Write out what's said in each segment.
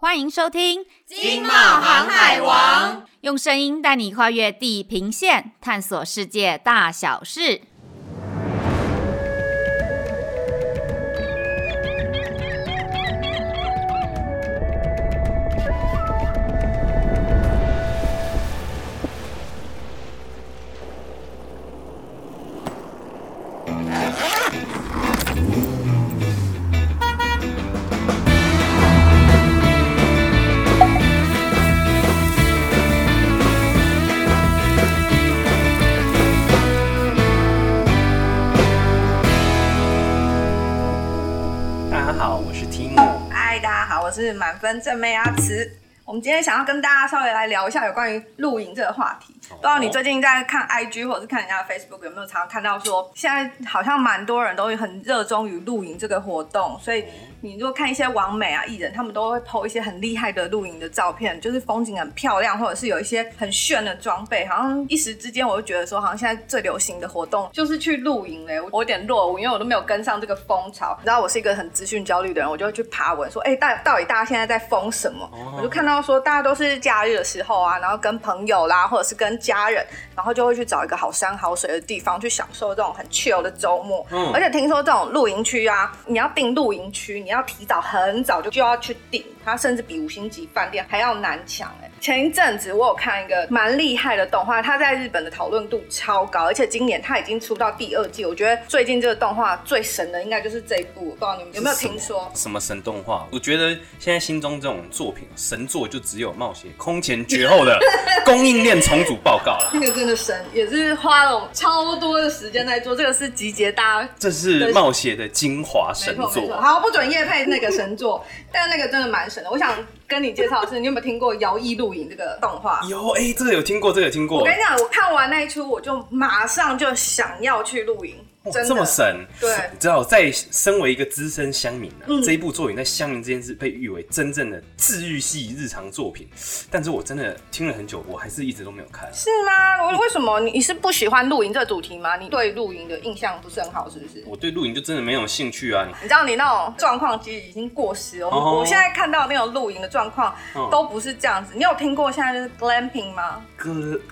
欢迎收听《经贸航海王》，用声音带你跨越地平线，探索世界大小事。是满分正妹阿慈，我们今天想要跟大家稍微来聊一下有关于露营这个话题。不知道你最近在看 IG 或者是看人家的 Facebook 有没有常常看到说，现在好像蛮多人都很热衷于露营这个活动，所以。你如果看一些网美啊艺人，他们都会 po 一些很厉害的露营的照片，就是风景很漂亮，或者是有一些很炫的装备。好像一时之间，我就觉得说，好像现在最流行的活动就是去露营嘞。我有点落伍，因为我都没有跟上这个风潮。你知道，我是一个很资讯焦虑的人，我就会去爬文说，哎、欸，到到底大家现在在疯什么？我就看到说，大家都是假日的时候啊，然后跟朋友啦，或者是跟家人，然后就会去找一个好山好水的地方去享受这种很 chill 的周末。嗯，而且听说这种露营区啊，你要订露营区，你要提早很早就就要去订，它甚至比五星级饭店还要难抢哎。前一阵子我有看一个蛮厉害的动画，它在日本的讨论度超高，而且今年它已经出到第二季。我觉得最近这个动画最神的应该就是这一部，不知道你们有没有听说？什么神动画？我觉得现在心中这种作品神作就只有《冒险空前绝后的 供应链重组报告》了。那个真的神，也是花了超多的时间在做。这个是集结大家，这是冒险的精华神作。好，不准夜配那个神作，但那个真的蛮神的。我想。跟你介绍的是，你有没有听过《摇曳露营》这个动画？有，哎、欸，这个有听过，这个有听过。我跟你讲，我看完那一出，我就马上就想要去露营。这么神，对，你知道，在身为一个资深乡民呢、啊嗯，这一部作品在乡民之间是被誉为真正的治愈系日常作品。但是我真的听了很久，我还是一直都没有看。是吗？我为什么？你是不喜欢露营这个主题吗？你对露营的印象不是很好，是不是？我对露营就真的没有兴趣啊！你知道，你那种状况其实已经过时了。哦、我现在看到那种露营的状况都不是这样子。你有听过现在就是 glamping 吗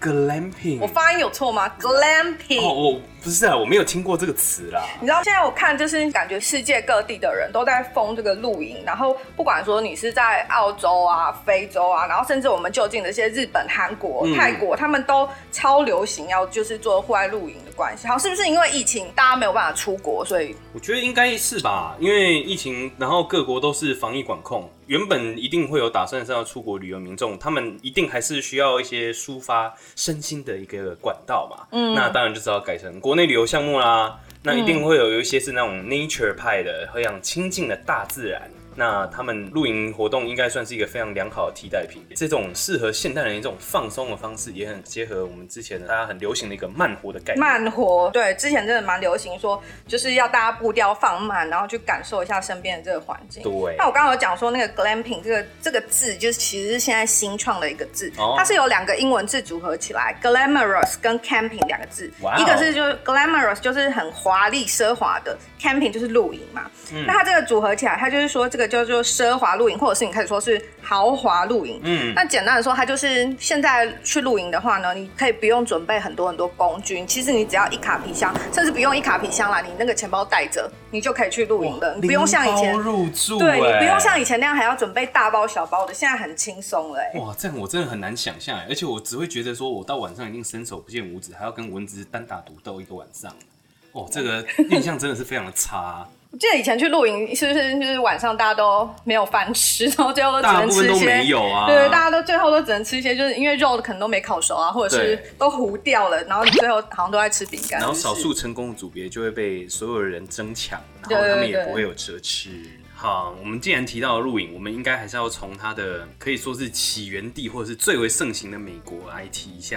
？glamping，我发音有错吗？glamping，哦，我不是啊，我没有听过这个词啦。你知道现在我看就是感觉世界各地的人都在封这个露营，然后不管说你是在澳洲啊、非洲啊，然后甚至我们就近的一些日本、韩国、泰国，他们都超流行要就是做户外露营的关系。好，是不是因为疫情大家没有办法出国，所以我觉得应该是吧？因为疫情，然后各国都是防疫管控，原本一定会有打算是要出国旅游民众，他们一定还是需要一些抒发身心的一个管道嘛。嗯，那当然就是要改成国内旅游项目啦。那一定会有有一些是那种 nature 派的，会想亲近的大自然。那他们露营活动应该算是一个非常良好的替代品，这种适合现代人一种放松的方式，也很结合我们之前大家很流行的一个慢活的概念。慢活，对，之前真的蛮流行说，就是要大家步调放慢，然后去感受一下身边的这个环境。对。那我刚刚有讲说那个 glamping 这个这个字，就是其实是现在新创的一个字，哦、它是由两个英文字组合起来，glamorous 跟 camping 两个字，哇、哦，一个是就是 glamorous 就是很华丽奢华的，camping 就是露营嘛。嗯。那它这个组合起来，它就是说这个。叫做奢华露营，或者是你可以说是豪华露营。嗯，那简单的说，它就是现在去露营的话呢，你可以不用准备很多很多工具，其实你只要一卡皮箱，甚至不用一卡皮箱啦，你那个钱包带着，你就可以去露营了。你不用像以前入住，对，你不用像以前那样还要准备大包小包的，现在很轻松了。哇，这样我真的很难想象哎，而且我只会觉得说，我到晚上一定伸手不见五指，还要跟蚊子单打独斗一个晚上。哦，这个印象真的是非常的差。我记得以前去露营，是不是就是晚上大家都没有饭吃，然后最后都只能吃一些，没有啊，对，大家都最后都只能吃一些，就是因为肉可能都没烤熟啊，或者是都糊掉了，然后你最后好像都在吃饼干。然后少数成功的组别就会被所有人争抢，然后他们也不会有得吃。好，我们既然提到了露营，我们应该还是要从它的可以说是起源地或者是最为盛行的美国来提一下。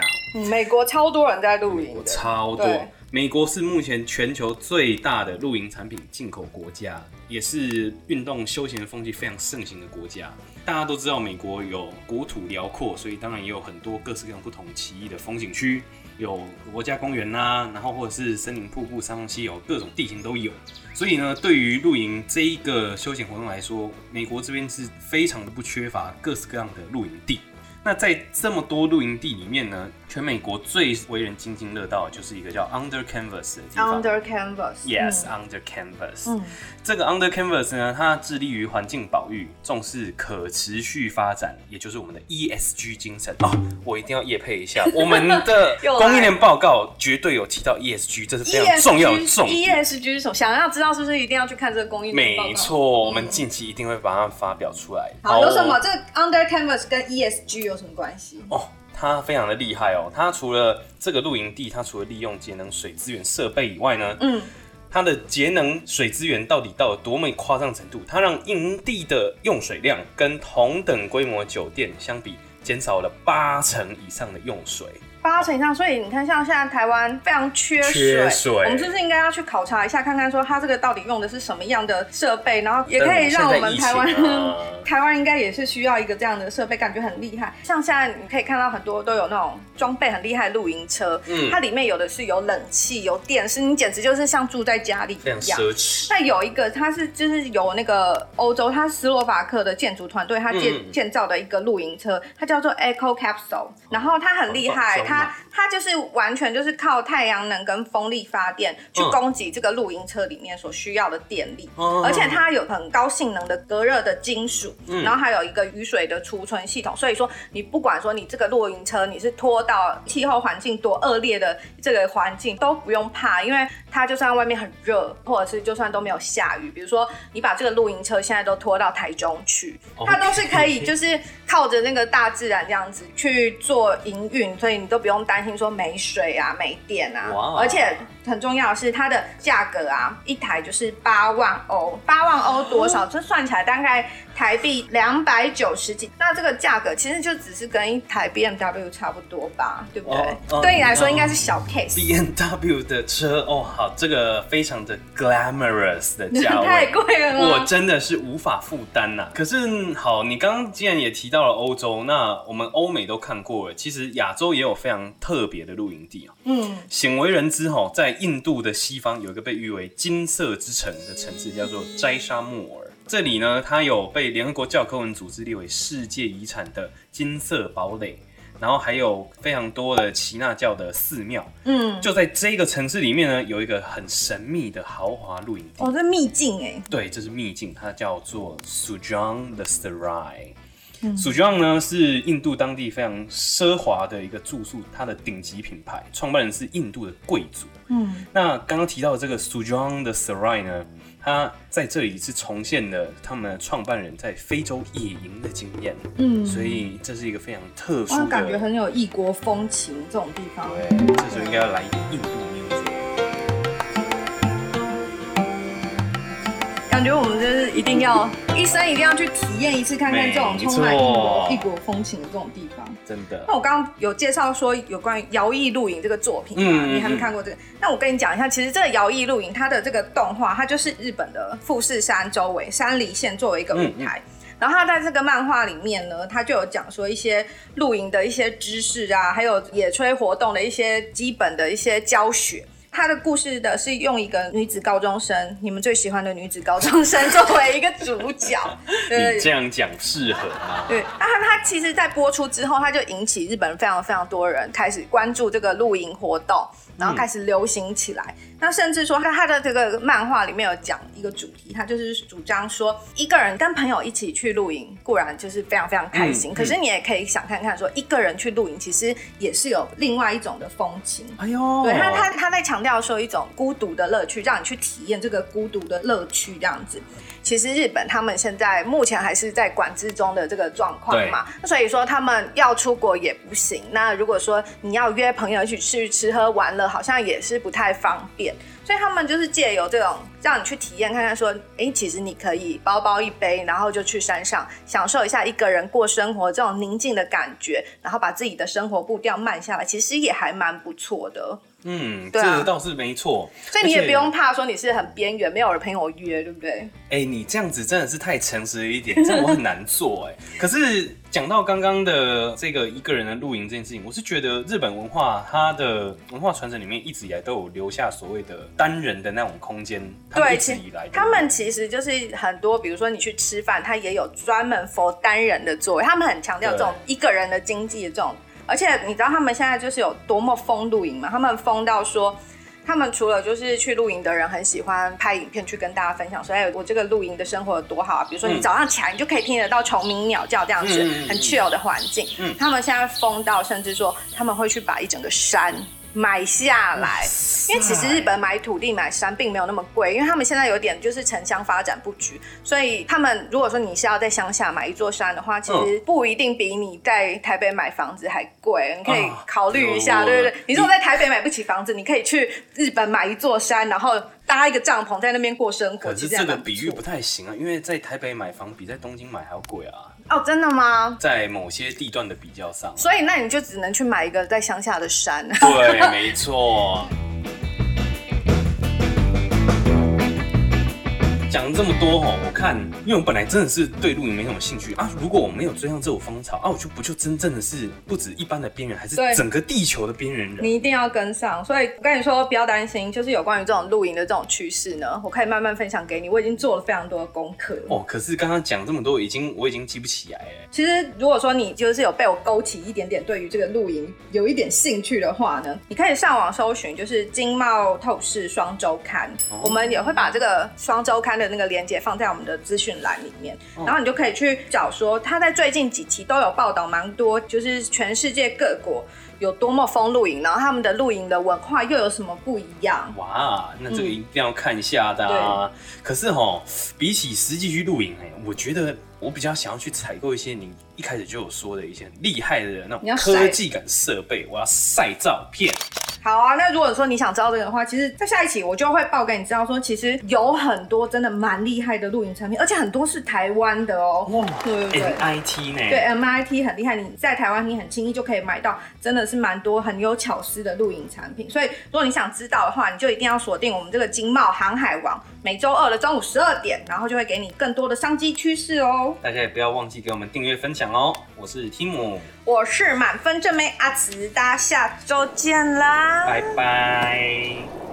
美国超多人在露营，超多。美国是目前全球最大的露营产品进口国家，也是运动休闲风气非常盛行的国家。大家都知道，美国有国土辽阔，所以当然也有很多各式各样不同奇异的风景区，有国家公园呐、然后或者是森林、瀑布、山峰、溪流，各种地形都有。所以呢，对于露营这一个休闲活动来说，美国这边是非常的不缺乏各式各样的露营地。那在这么多露营地里面呢，全美国最为人津津乐道的就是一个叫 Under Canvas 的地方。Under Canvas，Yes，Under Canvas。嗯，这个 Under Canvas 呢，它致力于环境保育，重视可持续发展，也就是我们的 ESG 精神。哦，我一定要业配一下，我们的供应链报告绝对有提到 ESG，这是非常重要的。ESG 是想要知道是不是一定要去看这个供应链报告？没错，我们近期一定会把它发表出来。好，有什么？这个 Under Canvas 跟 ESG 有有什么关系哦？它非常的厉害哦。它除了这个露营地，它除了利用节能水资源设备以外呢，嗯，它的节能水资源到底到了多么夸张程度？它让营地的用水量跟同等规模酒店相比，减少了八成以上的用水。八成以上，所以你看，像现在台湾非常缺水，缺水，我们是不是应该要去考察一下，看看说它这个到底用的是什么样的设备，然后也可以让我们台湾，啊、台湾应该也是需要一个这样的设备，感觉很厉害。像现在你可以看到很多都有那种装备很厉害的露营车，嗯，它里面有的是有冷气、有电视，你简直就是像住在家里一样。奢侈。那有一个，它是就是有那个欧洲，它斯洛伐克的建筑团队，它建、嗯、建造的一个露营车，它叫做 Eco Capsule，然后它很厉害，它。它它就是完全就是靠太阳能跟风力发电去供给这个露营车里面所需要的电力，而且它有很高性能的隔热的金属，然后还有一个雨水的储存系统。所以说，你不管说你这个露营车你是拖到气候环境多恶劣的这个环境都不用怕，因为它就算外面很热，或者是就算都没有下雨，比如说你把这个露营车现在都拖到台中去，它都是可以就是靠着那个大自然这样子去做营运，所以你都不用担。心说没水啊，没电啊.而且很重要的是它的价格啊，一台就是八万欧，八万欧多少？这算起来大概台币两百九十几。那这个价格其实就只是跟一台 BMW 差不多吧，对不对？Oh, uh, 对你来说应该是小 case。BMW 的车哦，好，这个非常的 glamorous 的价位，太贵了，我真的是无法负担呐。可是好，你刚刚既然也提到了欧洲，那我们欧美都看过了，其实亚洲也有非常特。别的露营地啊，嗯，鲜为人知哈，在印度的西方有一个被誉为“金色之城”的城市，叫做斋沙木尔。这里呢，它有被联合国教科文组织列为世界遗产的金色堡垒，然后还有非常多的耆那教的寺庙。嗯，就在这个城市里面呢，有一个很神秘的豪华露营地。哦，这秘境哎。对，这是秘境，它叫做 Sujong the Serai。Sujong 呢，是印度当地非常奢华的一个住宿，它的顶级品牌，创办人是印度的贵族。嗯，那刚刚提到的这个 Sujong 的 Serai 呢，它在这里是重现了他们创办人在非洲野营的经验。嗯，所以这是一个非常特殊的，感觉很有异国风情这种地方。对，这时候应该要来一点印度。感觉我们就是一定要一生一定要去体验一次，看看这种充满异国异国风情的这种地方。真的。那我刚刚有介绍说有关于摇曳露营这个作品嘛，嗯、你还没看过这个？那我跟你讲一下，其实这个摇曳露营它的这个动画，它就是日本的富士山周围山梨县作为一个舞台，然后它在这个漫画里面呢，它就有讲说一些露营的一些知识啊，还有野炊活动的一些基本的一些教学。他的故事的是用一个女子高中生，你们最喜欢的女子高中生作为一个主角。你这样讲适合吗？对，那他他其实，在播出之后，他就引起日本非常非常多人开始关注这个露营活动。然后开始流行起来，嗯、那甚至说他他的这个漫画里面有讲一个主题，他就是主张说一个人跟朋友一起去露营固然就是非常非常开心，嗯、可是你也可以想看看说一个人去露营其实也是有另外一种的风情。哎呦，对他他他在强调说一种孤独的乐趣，让你去体验这个孤独的乐趣这样子。其实日本他们现在目前还是在管制中的这个状况嘛，那所以说他们要出国也不行。那如果说你要约朋友一起去吃喝玩乐，好像也是不太方便。所以他们就是借由这种让你去体验看看，说，哎，其实你可以包包一杯，然后就去山上享受一下一个人过生活这种宁静的感觉，然后把自己的生活步调慢下来，其实也还蛮不错的。嗯，对啊这倒是没错。所以你也不用怕说你是很边缘，没有人朋友约，对不对？哎、欸，你这样子真的是太诚实了一点，这我很难做哎。可是讲到刚刚的这个一个人的露营这件事情，我是觉得日本文化它的文化传承里面一直以来都有留下所谓的单人的那种空间。对，一直以来他们其实就是很多，比如说你去吃饭，他也有专门 for 单人的座位，他们很强调这种一个人的经济的这种。而且你知道他们现在就是有多么疯露营吗？他们疯到说，他们除了就是去露营的人很喜欢拍影片去跟大家分享说，哎，我这个露营的生活有多好啊！比如说你早上起来，你就可以听得到虫鸣鸟叫这样子，很 chill 的环境。嗯，他们现在疯到甚至说他们会去把一整个山。买下来，因为其实日本买土地买山并没有那么贵，因为他们现在有点就是城乡发展布局，所以他们如果说你是要在乡下买一座山的话，其实不一定比你在台北买房子还贵，你可以考虑一下，哦、对不对？你说在台北买不起房子，你可以去日本买一座山，然后搭一个帐篷在那边过生活。可是这个比喻不太行啊，因为在台北买房比在东京买还要贵啊。哦，真的吗？在某些地段的比较上，所以那你就只能去买一个在乡下的山。对，没错。讲了这么多哦，我看，因为我本来真的是对露营没什么兴趣啊。如果我没有追上这股风潮啊，我就不就真正的是不止一般的边缘，还是整个地球的边缘人。你一定要跟上，所以我跟你说不要担心，就是有关于这种露营的这种趋势呢，我可以慢慢分享给你。我已经做了非常多的功课哦。可是刚刚讲这么多，已经我已经记不起来哎。其实如果说你就是有被我勾起一点点对于这个露营有一点兴趣的话呢，你可以上网搜寻，就是经贸透视双周刊，哦、我们也会把这个双周刊的那个链接放在我们的资讯栏里面，然后你就可以去找说，他在最近几期都有报道蛮多，就是全世界各国有多么疯露营，然后他们的露营的文化又有什么不一样？哇，那这个一定要看一下的啊！嗯、可是齁，比起实际去露营，哎，我觉得我比较想要去采购一些你一开始就有说的一些厉害的那种科技感设备，我要晒照片。好啊，那如果说你想知道这个的话，其实，在下一期我就会报给你知道说，其实有很多真的蛮厉害的露营产品，而且很多是台湾的哦。哇，对对对，MIT 呢？对，MIT 很厉害，你在台湾你很轻易就可以买到，真的是蛮多很有巧思的露营产品。所以，如果你想知道的话，你就一定要锁定我们这个经贸航海王，每周二的中午十二点，然后就会给你更多的商机趋势哦。大家也不要忘记给我们订阅分享哦。我是 Tim，我是满分正妹阿慈，大家下周见啦，拜拜。